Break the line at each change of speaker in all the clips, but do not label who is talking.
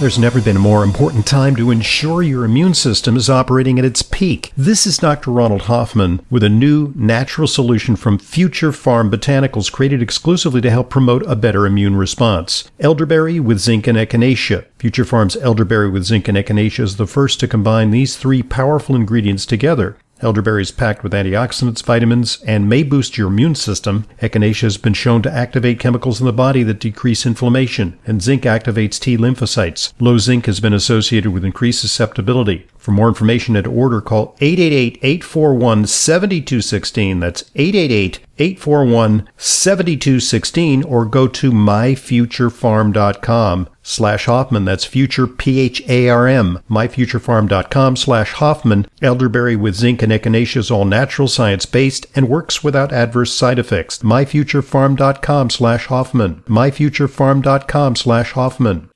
There's never been a more important time to ensure your immune system is operating at its peak. This is Dr. Ronald Hoffman with a new natural solution from Future Pharm Botanicals created exclusively to help promote a better immune response. Elderberry with zinc and echinacea. Future Pharm's elderberry with zinc and echinacea is the first to combine these three powerful ingredients together. Elderberry is packed with antioxidants, vitamins, and may boost your immune system. Echinacea has been shown to activate chemicals in the body that decrease inflammation, and zinc activates T lymphocytes. Low zinc has been associated with increased susceptibility. For more information and order, call 888-841-7216. That's 888-841-7216 or go to myfuturepharm.com slash Hoffman. That's future P-H-A-R-M. Myfuturepharm.com slash Hoffman. Elderberry with zinc and echinacea is all natural, science-based, and works without adverse side effects. Myfuturepharm.com slash Hoffman. Myfuturepharm.com slash Hoffman.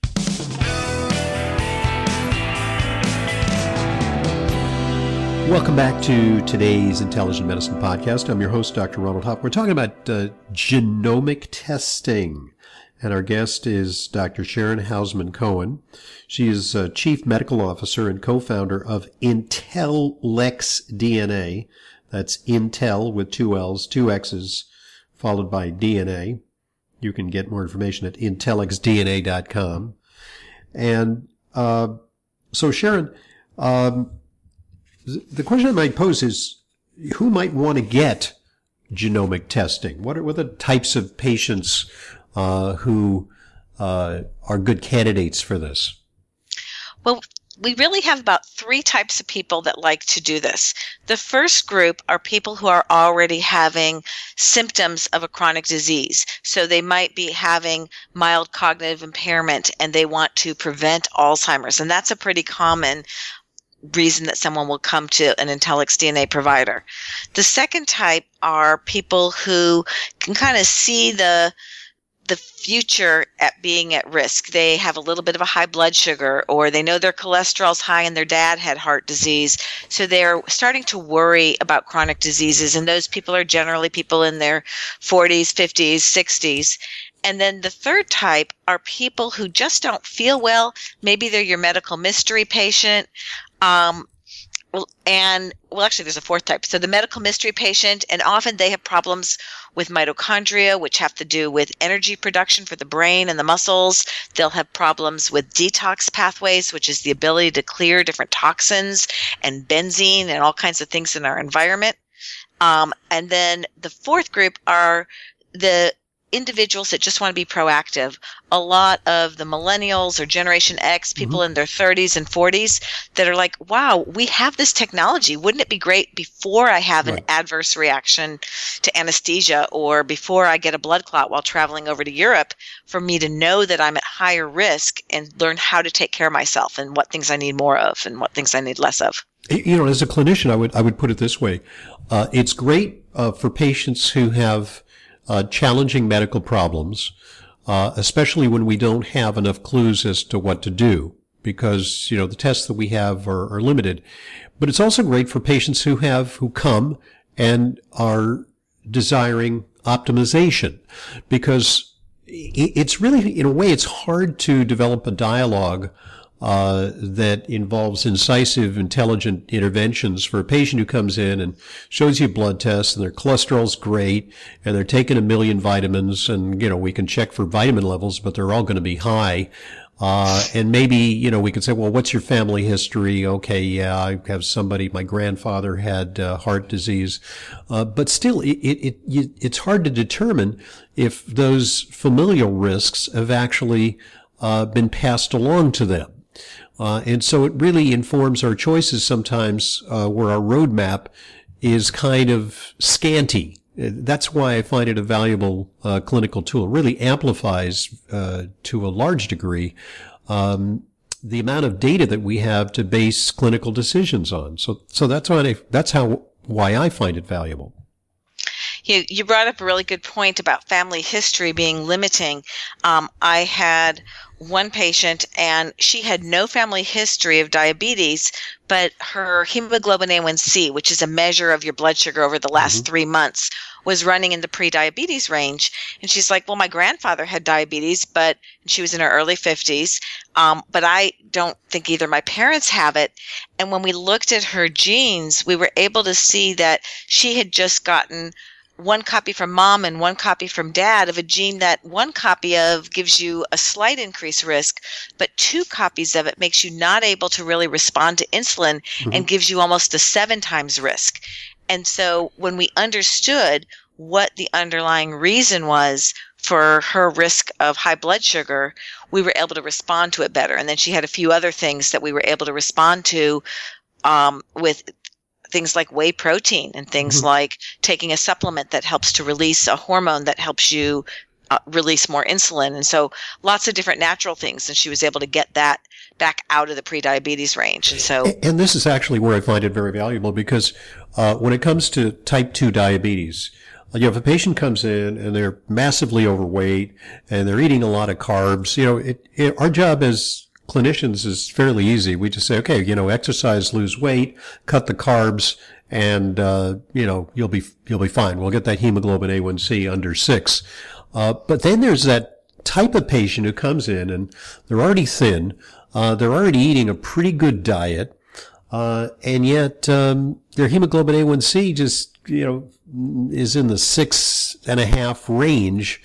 Welcome back to today's Intelligent Medicine Podcast. I'm your host, Dr. Ronald Hoff. We're talking about uh, genomic testing, and our guest is Dr. Sharon Hausman Cohen. She is uh, Chief Medical Officer and co-founder of Intellxx DNA. That's Intel with two L's, two X's, followed by DNA. You can get more information at intellxxdna.com. And uh, so, Sharon, um, the question I might pose is who might want to get genomic testing? What are, what are the types of patients uh, who uh, are good candidates for this?
Well, we really have about three types of people that like to do this. The first group are people who are already having symptoms of a chronic disease. So they might be having mild cognitive impairment and they want to prevent Alzheimer's. And that's a pretty common reason that someone will come to an Intellxx DNA provider. The second type are people who can kind of see the the future at being at risk. They have a little bit of a high blood sugar or they know their cholesterol's high and their dad had heart disease. So they're starting to worry about chronic diseases and those people are generally people in their 40s, 50s, 60s. And then the third type are people who just don't feel well. Maybe they're your medical mystery patient. Um, and well, actually, there's a fourth type. So the medical mystery patient, and often they have problems with mitochondria, which have to do with energy production for the brain and the muscles. They'll have problems with detox pathways, which is the ability to clear different toxins and benzene and all kinds of things in our environment. Um, and then the fourth group are the individuals that just want to be proactive. A lot of the millennials or Generation X, people mm-hmm. in their 30s and 40s, that are like, wow, we have this technology. Wouldn't it be great before I have right. an adverse reaction to anesthesia or before I get a blood clot while traveling over to Europe for me to know that I'm at higher risk and learn how to take care of myself and what things I need more of and what things I need less of?
You know, as a clinician, I would I would put it this way: uh, it's great uh, for patients who have uh, challenging medical problems, uh, especially when we don't have enough clues as to what to do because, you know, the tests that we have are, are limited. But it's also great for patients who have, who come and are desiring optimization because it's really, in a way, it's hard to develop a dialogue uh, that involves incisive, intelligent interventions for a patient who comes in and shows you blood tests and their cholesterol's great and they're taking a million vitamins and, you know, we can check for vitamin levels, but they're all going to be high. Uh, and maybe, you know, we could say, well, what's your family history? Okay, yeah, I have somebody, my grandfather had uh, heart disease. Uh, but still, it, it, it, it's hard to determine if those familial risks have actually uh, been passed along to them. Uh, and so it really informs our choices sometimes uh, where our roadmap is kind of scanty. That's why I find it a valuable uh, clinical tool. It really amplifies uh, to a large degree um, the amount of data that we have to base clinical decisions on. So, so that's why I, that's how why I find it valuable.
You, you brought up a really good point about family history being limiting. Um, I had one patient and she had no family history of diabetes, but her hemoglobin A1C, which is a measure of your blood sugar over the last mm-hmm. three months, was running in the pre-diabetes range. And she's like, well, my grandfather had diabetes, but she was in her early 50s. Um, but I don't think either my parents have it. And when we looked at her genes, we were able to see that she had just gotten one copy from mom and one copy from dad of a gene that one copy of gives you a slight increased risk, but two copies of it makes you not able to really respond to insulin mm-hmm. and gives you almost a seven times risk. And so when we understood what the underlying reason was for her risk of high blood sugar, we were able to respond to it better. And then she had a few other things that we were able to respond to um, with things like whey protein and things mm-hmm. like taking a supplement that helps to release a hormone that helps you uh, release more insulin. And so lots of different natural things. And she was able to get that back out of the prediabetes range. And so,
and this is actually where I find it very valuable because uh, when it comes to type 2 diabetes, you know, if a patient comes in and they're massively overweight and they're eating a lot of carbs, you know, it, it, our job as clinicians is fairly easy. We just say, okay, you know, exercise, lose weight, cut the carbs, and uh, you know, you'll be you'll be fine. We'll get that hemoglobin A1C under six. Uh, but then there's that type of patient who comes in and they're already thin, uh, they're already eating a pretty good diet, uh, and yet um, their hemoglobin A1C just you know is in the six and a half range.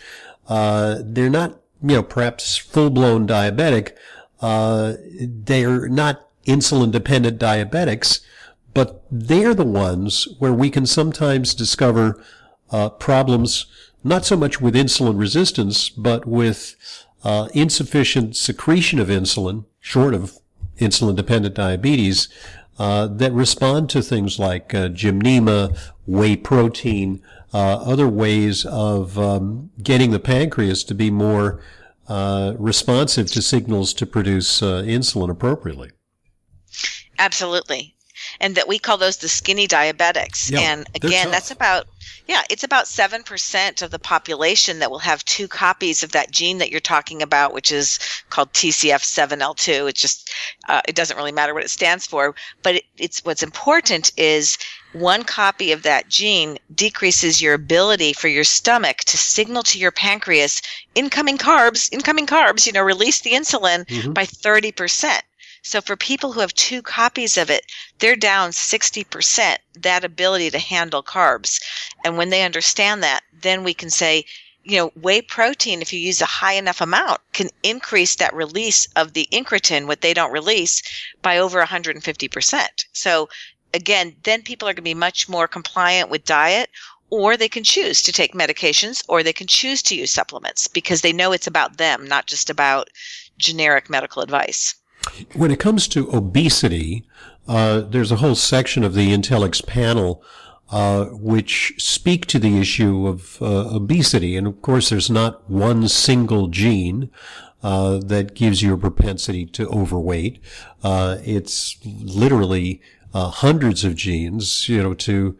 Uh, they're not you know perhaps full blown diabetic uh, they're not insulin dependent diabetics, but they're the ones where we can sometimes discover uh, problems not so much with insulin resistance, but with uh, insufficient secretion of insulin, short of insulin dependent diabetes, uh, that respond to things like uh, gymnema, whey protein, uh, other ways of um, getting the pancreas to be more uh, responsive to signals to produce uh, insulin appropriately.
Absolutely. And that we call those the skinny diabetics. Yeah, and again, that's about yeah, it's about 7% of the population that will have two copies of that gene that you're talking about, which is called TCF7L2. It just, uh, it doesn't really matter what it stands for, but it, it's what's important is one copy of that gene decreases your ability for your stomach to signal to your pancreas incoming carbs, incoming carbs, you know, release the insulin mm-hmm. by 30%. So for people who have two copies of it, they're down 60% that ability to handle carbs. And when they understand that, then we can say, you know, whey protein, if you use a high enough amount, can increase that release of the incretin, what they don't release, by over 150%. So again, then people are going to be much more compliant with diet or they can choose to take medications or they can choose to use supplements because they know it's about them, not just about generic medical advice.
When it comes to obesity, uh, there's a whole section of the Intellxx panel uh, which speak to the issue of uh, obesity. And of course, there's not one single gene uh, that gives you a propensity to overweight. Uh, it's literally uh, hundreds of genes, you know, to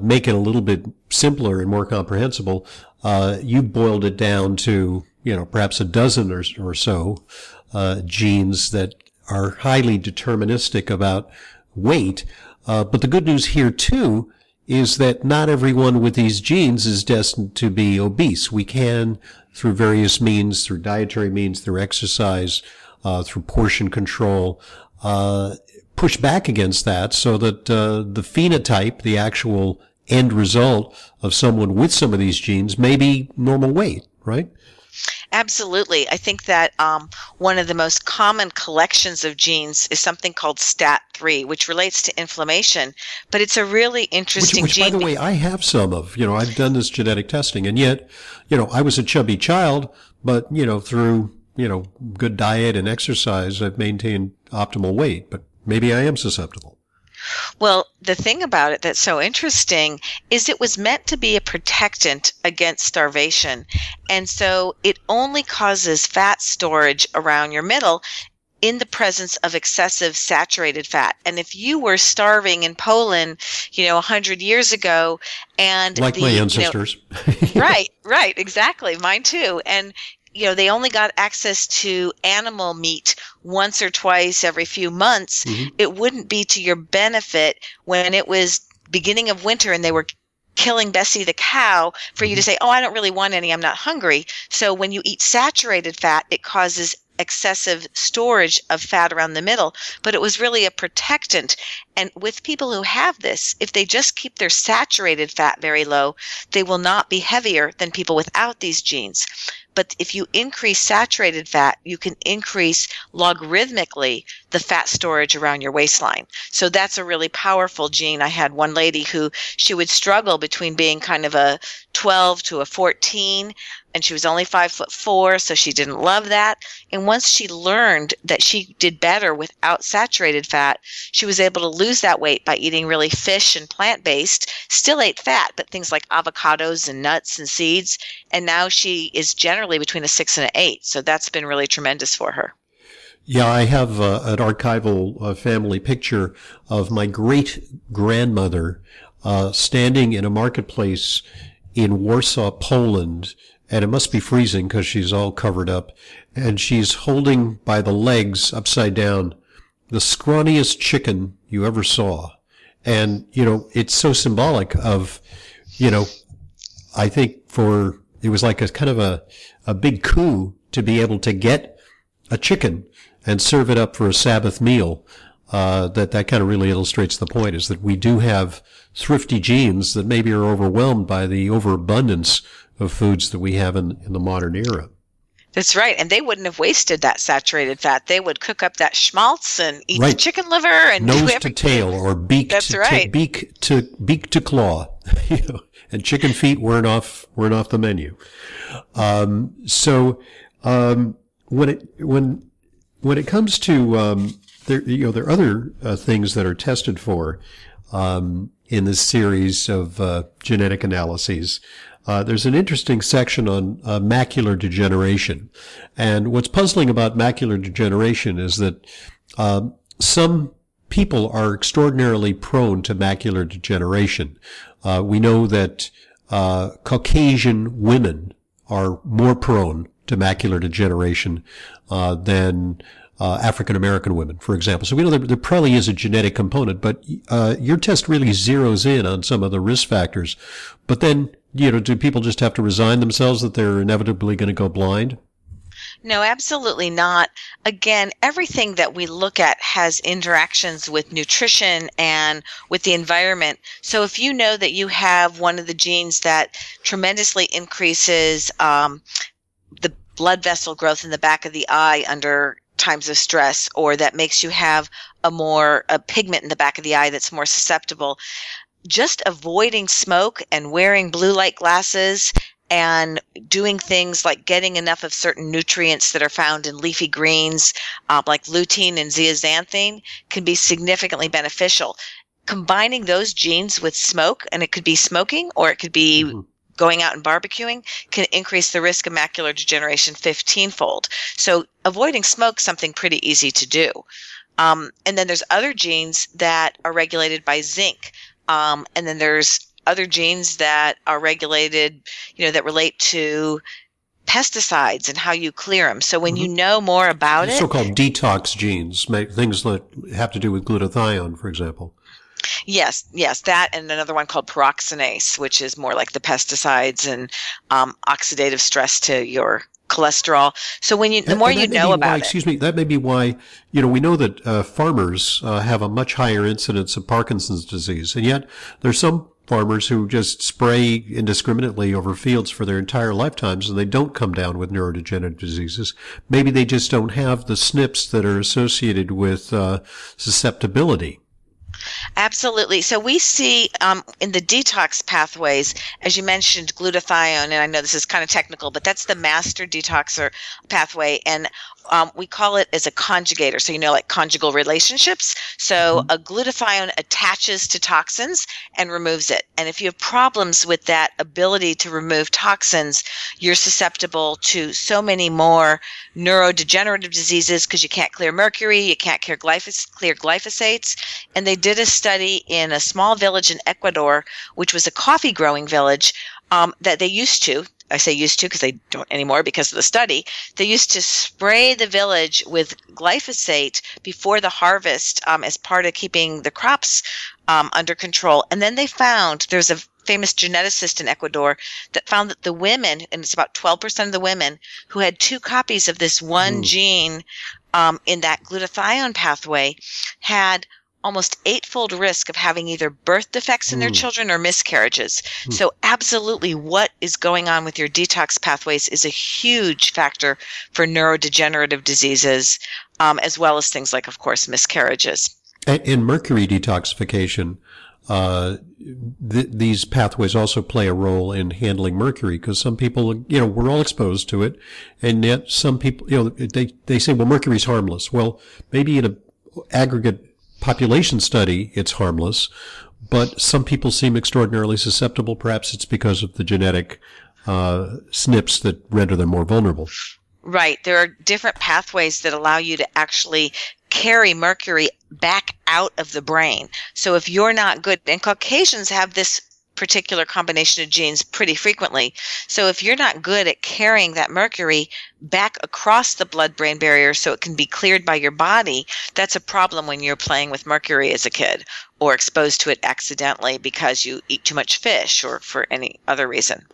make it a little bit simpler and more comprehensible. you boiled it down to, you know, perhaps a dozen or, or so uh, genes that are highly deterministic about weight. Uh, but the good news here too is that not everyone with these genes is destined to be obese. We can, through various means, through dietary means, through exercise, uh, through portion control, uh, push back against that so that uh, the phenotype, the actual end result of someone with some of these genes may be normal weight, right?
Absolutely. I think that um, one of the most common collections of genes is something called STAT3, which relates to inflammation, but it's a really interesting
which, which
gene.
by the way, I have some of. You know, I've done this genetic testing, and yet, you know, I was a chubby child, but, you know, through, you know, good diet and exercise, I've maintained optimal weight, but maybe I am susceptible.
Well, the thing about it that's so interesting is it was meant to be a protectant against starvation. And so it only causes fat storage around your middle in the presence of excessive saturated fat. And if you were starving in Poland, you know, 100 years ago and
like
the,
my ancestors.
You know, right, right, exactly. Mine too. And you know, they only got access to animal meat once or twice every few months, mm-hmm. it wouldn't be to your benefit when it was beginning of winter and they were killing Bessie the cow for you to say, Oh, I don't really want any. I'm not hungry. So when you eat saturated fat, it causes excessive storage of fat around the middle, but it was really a protectant. And with people who have this, if they just keep their saturated fat very low, they will not be heavier than people without these genes. But if you increase saturated fat, you can increase logarithmically the fat storage around your waistline. So that's a really powerful gene. I had one lady who she would struggle between being kind of a 12 to a 14 and she was only five foot four, so she didn't love that. And once she learned that she did better without saturated fat, she was able to lose that weight by eating really fish and plant based. Still ate fat, but things like avocados and nuts and seeds. And now she is generally between a six and an eight. So that's been really tremendous for her.
Yeah, I have uh, an archival uh, family picture of my great grandmother uh, standing in a marketplace in Warsaw, Poland, and it must be freezing because she's all covered up, and she's holding by the legs upside down the scrawniest chicken you ever saw. And, you know, it's so symbolic of, you know, I think for, it was like a kind of a, a big coup to be able to get a chicken and serve it up for a Sabbath meal. Uh, that that kind of really illustrates the point is that we do have thrifty genes that maybe are overwhelmed by the overabundance of foods that we have in, in the modern era.
That's right. And they wouldn't have wasted that saturated fat. They would cook up that schmaltz and eat right. the chicken liver and
nose to tail or beak
That's
to,
right.
to beak to beak to claw. you know, and chicken feet weren't off weren't off the menu. Um, so um, when it when when it comes to um, there, you know, there are other uh, things that are tested for um, in this series of uh, genetic analyses. Uh, there's an interesting section on uh, macular degeneration. And what's puzzling about macular degeneration is that uh, some people are extraordinarily prone to macular degeneration. Uh, we know that uh, Caucasian women are more prone to macular degeneration uh, than uh, African American women, for example. So we know that there probably is a genetic component, but uh, your test really zeroes in on some of the risk factors. But then you know, do people just have to resign themselves that they're inevitably going to go blind?
No, absolutely not. Again, everything that we look at has interactions with nutrition and with the environment. So if you know that you have one of the genes that tremendously increases um, the blood vessel growth in the back of the eye under times of stress, or that makes you have a more a pigment in the back of the eye that's more susceptible, just avoiding smoke and wearing blue light glasses and doing things like getting enough of certain nutrients that are found in leafy greens, uh, like lutein and zeaxanthin, can be significantly beneficial. Combining those genes with smoke, and it could be smoking or it could be mm-hmm. going out and barbecuing, can increase the risk of macular degeneration 15 fold. So, avoiding smoke is something pretty easy to do. Um, and then there's other genes that are regulated by zinc. Um, and then there's other genes that are regulated, you know, that relate to pesticides and how you clear them. So when mm-hmm. you know more about
the
it,
so-called detox genes, things that have to do with glutathione, for example.
Yes, yes, that and another one called paraoxonase, which is more like the pesticides and um, oxidative stress to your cholesterol. So when you, the more you know about
why,
it,
excuse me, that may be why you know we know that uh, farmers uh, have a much higher incidence of Parkinson's disease, and yet there's some farmers who just spray indiscriminately over fields for their entire lifetimes and they don't come down with neurodegenerative diseases. Maybe they just don't have the SNPs that are associated with uh, susceptibility.
Absolutely. So we see um, in the detox pathways, as you mentioned, glutathione, and I know this is kind of technical, but that's the master detoxer pathway. And um, we call it as a conjugator. So, you know, like conjugal relationships. So, mm-hmm. a glutathione attaches to toxins and removes it. And if you have problems with that ability to remove toxins, you're susceptible to so many more neurodegenerative diseases because you can't clear mercury, you can't clear, glyphos- clear glyphosates. And they did a study in a small village in Ecuador, which was a coffee growing village. Um, that they used to I say used to because they don't anymore because of the study. They used to spray the village with glyphosate before the harvest um, as part of keeping the crops um, under control. And then they found there's a famous geneticist in Ecuador that found that the women, and it's about 12% of the women who had two copies of this one mm. gene um, in that glutathione pathway, had almost eightfold risk of having either birth defects in their mm. children or miscarriages. Mm. So, absolutely, what is going on with your detox pathways is a huge factor for neurodegenerative diseases, um, as well as things like, of course, miscarriages.
And in mercury detoxification, uh, th- these pathways also play a role in handling mercury because some people, you know, we're all exposed to it, and yet some people, you know, they they say, well, mercury's harmless. Well, maybe in a aggregate population study, it's harmless, but some people seem extraordinarily susceptible. Perhaps it's because of the genetic uh, SNPs that render them more vulnerable.
Right. There are different pathways that allow you to actually carry mercury back out of the brain. So if you're not good, and Caucasians have this particular combination of genes pretty frequently. So if you're not good at carrying that mercury back across the blood brain barrier so it can be cleared by your body, that's a problem when you're playing with mercury as a kid or exposed to it accidentally because you eat too much fish or for any other reason.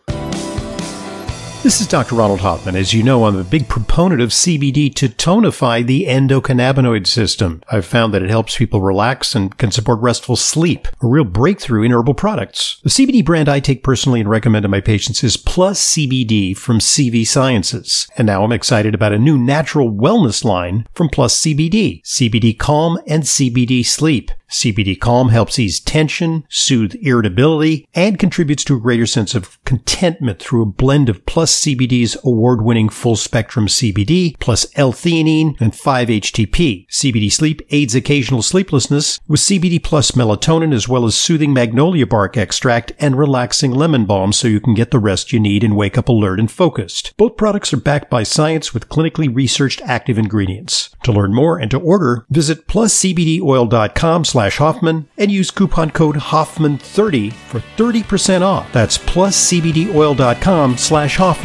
This is Dr. Ronald Hoffman. As you know, I'm a big proponent of CBD to tonify the endocannabinoid system. I've found that it helps people relax and can support restful sleep, a real breakthrough in herbal products. The CBD brand I take personally and recommend to my patients is Plus CBD from CV Sciences. And now I'm excited about a new natural wellness line from Plus CBD, CBD Calm and CBD Sleep. CBD Calm helps ease tension, soothe irritability, and contributes to a greater sense of contentment through a blend of Plus CBD's award-winning full spectrum CBD plus L-theanine and 5-HTP. CBD Sleep aids occasional sleeplessness with CBD plus melatonin as well as soothing magnolia bark extract and relaxing lemon balm so you can get the rest you need and wake up alert and focused. Both products are backed by science with clinically researched active ingredients. To learn more and to order, visit pluscbdoil.com slash Hoffman and use coupon code Hoffman30 for 30% off. That's pluscbdoil.com slash Hoffman.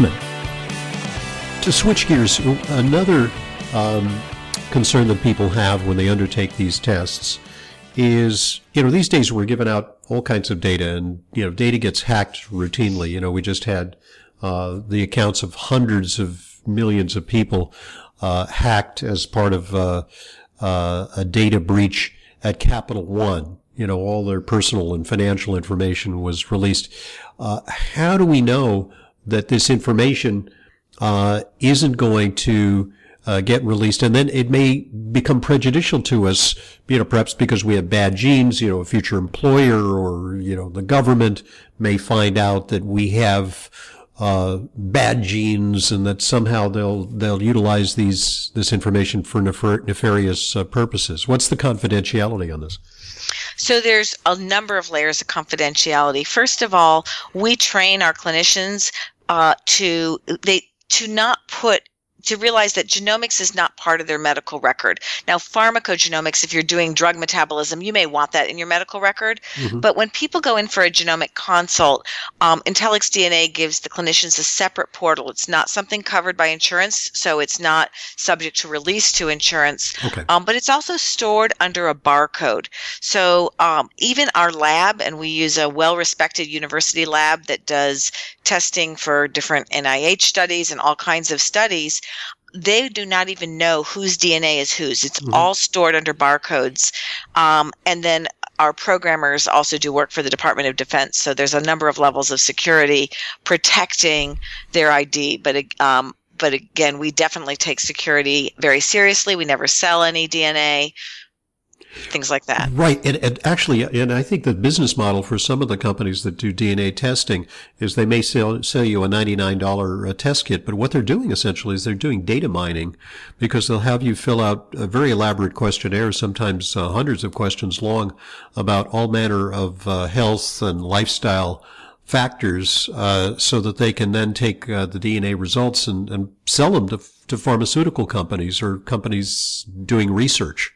To switch gears, another um, concern that people have when they undertake these tests is, you know, these days we're giving out all kinds of data and, you know, data gets hacked routinely. You know, we just had uh, the accounts of hundreds of millions of people uh, hacked as part of uh, uh a data breach at Capital One. You know, all their personal and financial information was released. Uh, how do we know that this information uh, isn't going to uh, get released, and then it may become prejudicial to us, you know, perhaps because we have bad genes, you know, a future employer or, you know, the government may find out that we have, uh, bad genes and that somehow they'll, they'll utilize these, this information for nefarious uh, purposes. What's the confidentiality on this?
So there's a number of layers of confidentiality. First of all, we train our clinicians uh, to they to not put to realize that genomics is not part of their medical record. Now, pharmacogenomics, if you're doing drug metabolism, you may want that in your medical record. Mm-hmm. But when people go in for a genomic consult, um, Intellxx DNA gives the clinicians a separate portal. It's not something covered by insurance, so it's not subject to release to insurance. Okay. Um, but it's also stored under a barcode. So um, even our lab, and we use a well respected university lab that does testing for different NIH studies and all kinds of studies, they do not even know whose DNA is whose. It's mm-hmm. all stored under barcodes. Um, and then our programmers also do work for the Department of Defense. So there's a number of levels of security protecting their ID. But um, but again, we definitely take security very seriously. We never sell any DNA things like that.
Right. And, and, actually, and I think the business model for some of the companies that do DNA testing is they may sell, sell you a $99 uh, test kit, but what they're doing essentially is they're doing data mining because they'll have you fill out a very elaborate questionnaire, sometimes uh, hundreds of questions long about all manner of uh, health and lifestyle factors uh, so that they can then take uh, the DNA results and, and sell them to, to pharmaceutical companies or companies doing research.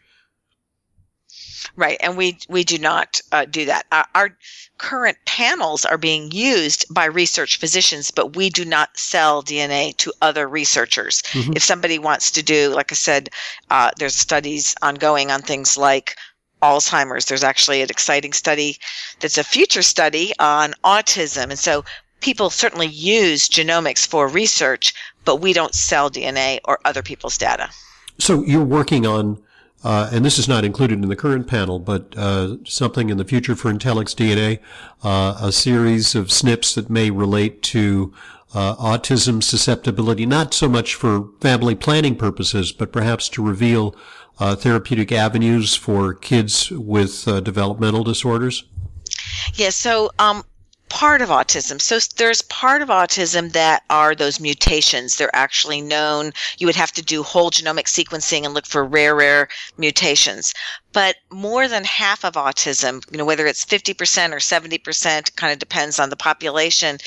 Right, and we we do not uh, do that. Our, our, current panels are being used by research physicians, but we do not sell DNA to other researchers. Mm-hmm. If somebody wants to do, like I said, uh, there's studies ongoing on things like Alzheimer's. There's actually an exciting study that's a future study on autism. And so people certainly use genomics for research, but we don't sell DNA or other people's data.
So you're working on, uh, and this is not included in the current panel, but uh, something in the future for Intellxx DNA, uh, a series of SNPs that may relate to uh, autism susceptibility, not so much for family planning purposes, but perhaps to reveal uh, therapeutic avenues for kids with uh, developmental disorders?
Yes. Yeah, so um, part of autism. So there's part of autism that are those mutations. They're actually known. You would have to do whole genomic sequencing and look for rare, rare mutations. But more than half of autism, you know, whether it's 50% or 70%, kind of depends on the population,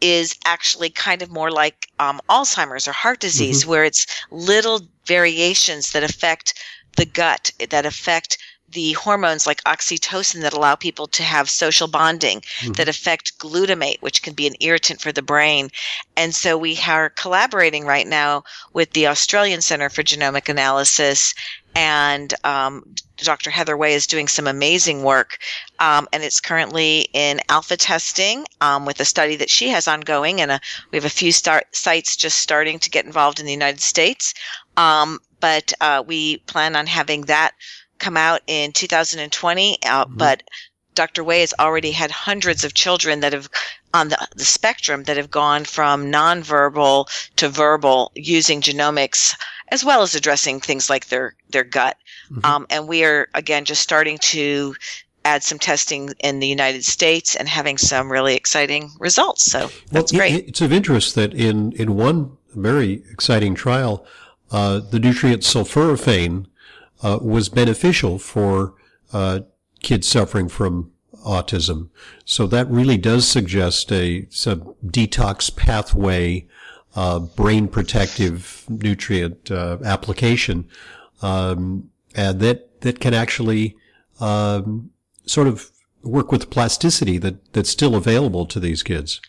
is actually kind of more like um, Alzheimer's or heart disease, mm-hmm. where it's little variations that affect the gut, that affect the hormones like oxytocin that allow people to have social bonding mm-hmm. that affect glutamate which can be an irritant for the brain and so we are collaborating right now with the australian center for genomic analysis and um, dr heather way is doing some amazing work um, and it's currently in alpha testing um, with a study that she has ongoing and a, we have a few start, sites just starting to get involved in the united states um, but uh, we plan on having that come out in 2020, uh, mm-hmm. but Dr. Way has already had hundreds of children that have on the, the spectrum that have gone from nonverbal to verbal using genomics, as well as addressing things like their their gut. Mm-hmm. Um, and we are again just starting to add some testing in the United States and having some really exciting results. So that's well, great.
It's of interest that in in one very exciting trial, uh, the nutrient sulforaphane uh, was beneficial for uh, kids suffering from autism. So that really does suggest a, some detox pathway, uh, brain protective nutrient uh, application, um, and that that can actually um, sort of work with plasticity that that's still available to these kids.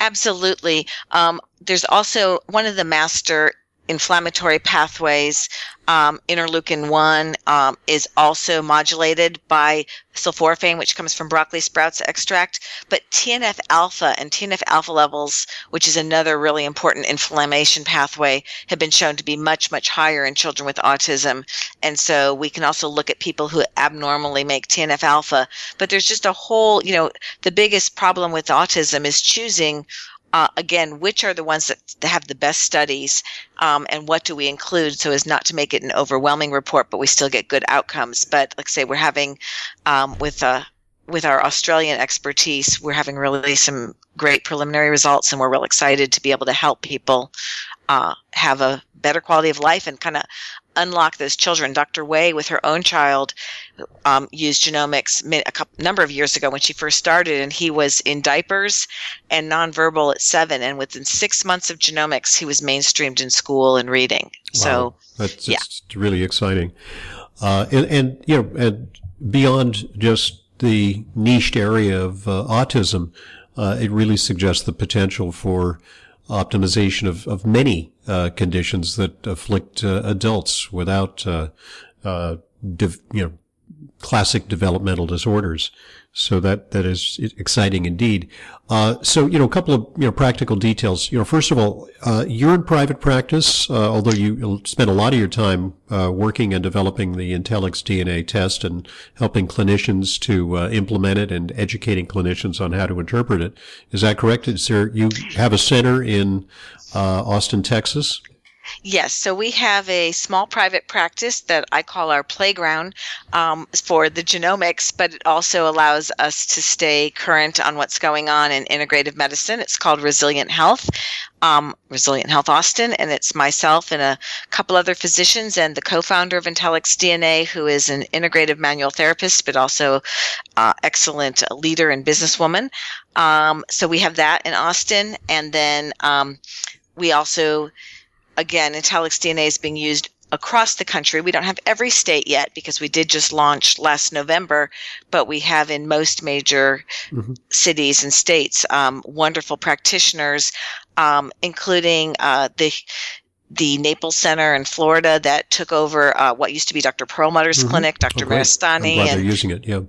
Absolutely. Um, there's also one of the master inflammatory pathways. Um, interleukin 1 um, is also modulated by sulforaphane, which comes from broccoli sprouts extract. But TNF alpha and TNF alpha levels, which is another really important inflammation pathway, have been shown to be much, much higher in children with autism. And so we can also look at people who abnormally make TNF alpha. But there's just a whole, you know, the biggest problem with autism is choosing uh, again, which are the ones that have the best studies, um, and what do we include so as not to make it an overwhelming report, but we still get good outcomes. But like say, we're having um, with uh, with our Australian expertise, we're having really some great preliminary results, and we're real excited to be able to help people uh, have a better quality of life and kind of unlock those children. Dr. Way, with her own child, um, used genomics a couple, number of years ago when she first started, and he was in diapers and nonverbal at seven. And within six months of genomics, he was mainstreamed in school and reading. Wow. So
that's yeah. really exciting. Uh, and, and, you know, and beyond just the niched area of uh, autism, uh, it really suggests the potential for optimization of, of many uh, conditions that afflict uh, adults without uh, uh, div, you know classic developmental disorders. So that that is exciting indeed. Uh, so you know, a couple of you know practical details. You know, first of all, uh, you're in private practice, uh, although you spend a lot of your time uh, working and developing the Intellxx DNA test and helping clinicians to uh, implement it and educating clinicians on how to interpret it. Is that correct? Is there you have a center in uh, Austin, Texas?
Yes, so we have a small private practice that I call our playground um, for the genomics, but it also allows us to stay current on what's going on in integrative medicine. It's called Resilient Health, um, Resilient Health Austin, and it's myself and a couple other physicians and the co-founder of Intellxx DNA, who is an integrative manual therapist, but also uh, excellent leader and businesswoman. Um, so we have that in Austin, and then um, we also again, Intellxx DNA is being used across the country. We don't have every state yet because we did just launch last November, but we have in most major mm-hmm. cities and states um, wonderful practitioners, um, including uh, the the Naples Center in Florida that took over uh, what used to be Dr. Perlmutter's
Mhm.
clinic, Dr.
Oh,
Maristani,
glad they're
and
using it. Yeah.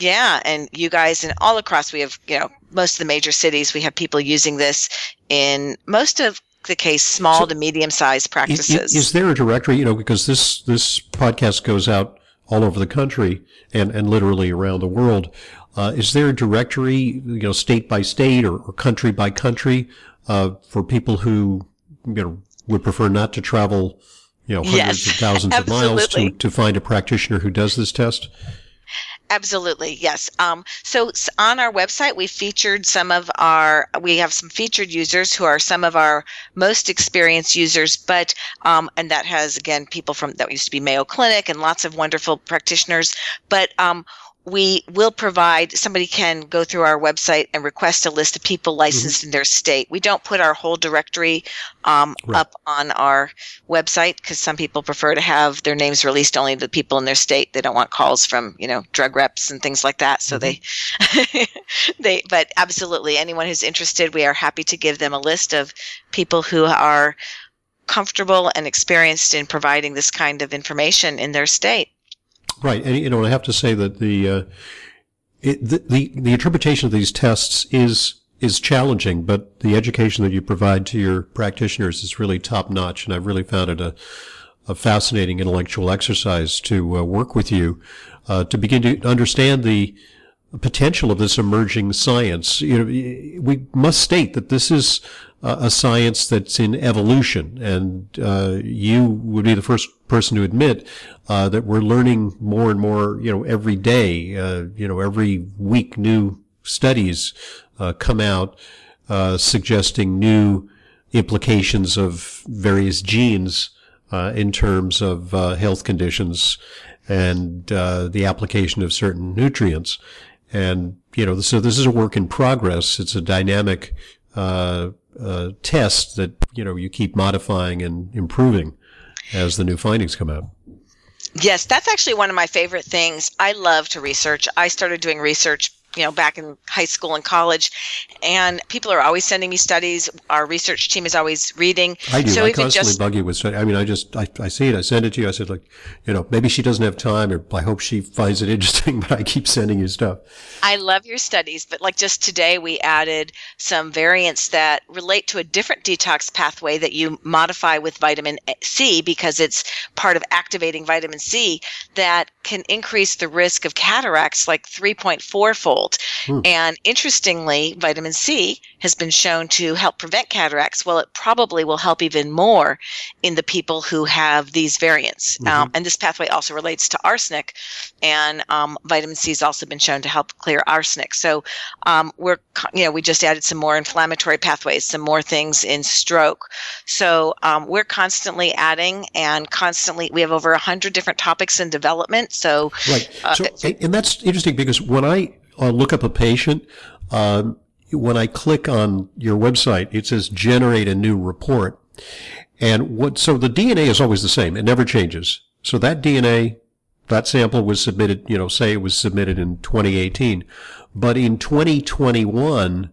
yeah, and you guys, and all across, we have you know most of the major cities. We have people using this in most of the case, small
So-
to medium sized practices.
Is there a directory, you know, because this, this podcast goes out all over the country and, and literally around the world. Uh, is there a directory, you know, state by state or, or country by country, uh, for people who, you know, would prefer not to travel, you know, hundreds
Yes,
of thousands of miles to, to find a practitioner who does this test?
Absolutely, yes. Um, so on our website, we featured some of our, we have some featured users who are some of our most experienced users, but, um, and that has, again, people from, that used to be Mayo Clinic and lots of wonderful practitioners. But, um, we will provide, somebody can go through our website and request a list of people licensed in their state. We don't put our whole directory, um,
Right.
up on our website because some people prefer to have their names released only to the people in their state. They don't want calls from, you know, drug reps and things like that. So they, they, but absolutely anyone who's interested, we are happy to give them a list of people who are comfortable and experienced in providing this kind of information in their state.
Right, and you know, I have to say that the uh, it, the, the the interpretation of these tests is is challenging, but the education that you provide to your practitioners is really top notch, and I've really found it a a fascinating intellectual exercise to uh, work with you uh, to begin to understand the potential of this emerging science. You know, we must state that this is a a science that's in evolution, and uh, you would be the first person to admit uh, that we're learning more and more. You know, every day. Uh, you know, every week, new studies uh, come out uh, suggesting new implications of various genes uh, in terms of uh, health conditions and uh, the application of certain nutrients. And, you know, so this is a work in progress. It's a dynamic uh, uh, test that, you know, you keep modifying and improving as the new findings come out.
Yes, that's actually one of my favorite things. I love to research. I started doing research, you know, back in high school and college, and people are always sending me studies. Our research team is always reading.
I do.
So
I constantly
just
bug you with study. I mean, I just, I, I see it. I send it to you. I said, like, you know, maybe she doesn't have time or I hope she finds it interesting, but I keep sending you stuff.
I love your studies, but like just today, we added some variants that relate to a different detox pathway that you modify with vitamin C because it's part of activating vitamin C that can increase the risk of cataracts like 3.4 fold.
Hmm.
And interestingly, vitamin C has been shown to help prevent cataracts. Well, it probably will help even more in the people who have these variants. Um, and this pathway also relates to arsenic, and um, vitamin C has also been shown to help clear arsenic. So um, we're, you know, we just added some more inflammatory pathways, some more things in stroke. So um, we're constantly adding and constantly, we have over 100 different topics in development. So
Right.
Uh,
so, and- and that's interesting because when I uh, look up a patient, um, when I click on your website, it says generate a new report. And what, so the DNA is always the same. It never changes. So that DNA, that sample was submitted, you know, say it was submitted in 2018. But in 2021,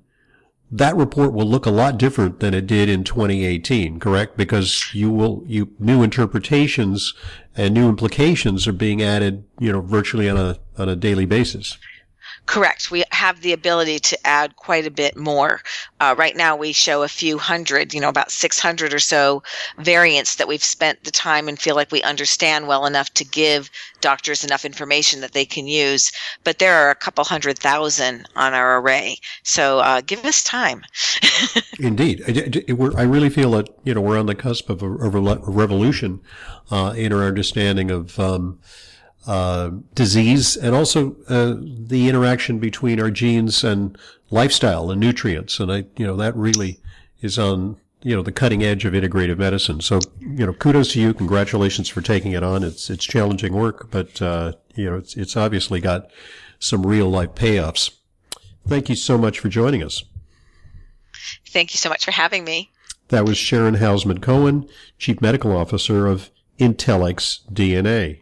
that report will look a lot different than it did in 2018, correct? Because you will, you, new interpretations and new implications are being added, you know, virtually on a, on a daily basis.
Correct. We have the ability to add quite a bit more. Uh, right now, we show a few hundred, you know, about 600 or so variants that we've spent the time and feel like we understand well enough to give doctors enough information that they can use. But there are a couple hundred thousand on our array. So uh, give us time.
Indeed, I, I- really feel that you know we're on the cusp of a, a revolution uh, in our understanding of um, uh, disease and also uh, the interaction between our genes and lifestyle and nutrients. And I, you know, that really is on you know the cutting edge of integrative medicine. So you know, kudos to you. Congratulations for taking it on. It's it's challenging work, but uh, you know, it's it's obviously got some real life payoffs. Thank you so much for joining us.
Thank you so much for having me.
That was Sharon Hausman Cohen, Chief Medical Officer of Intellxx DNA.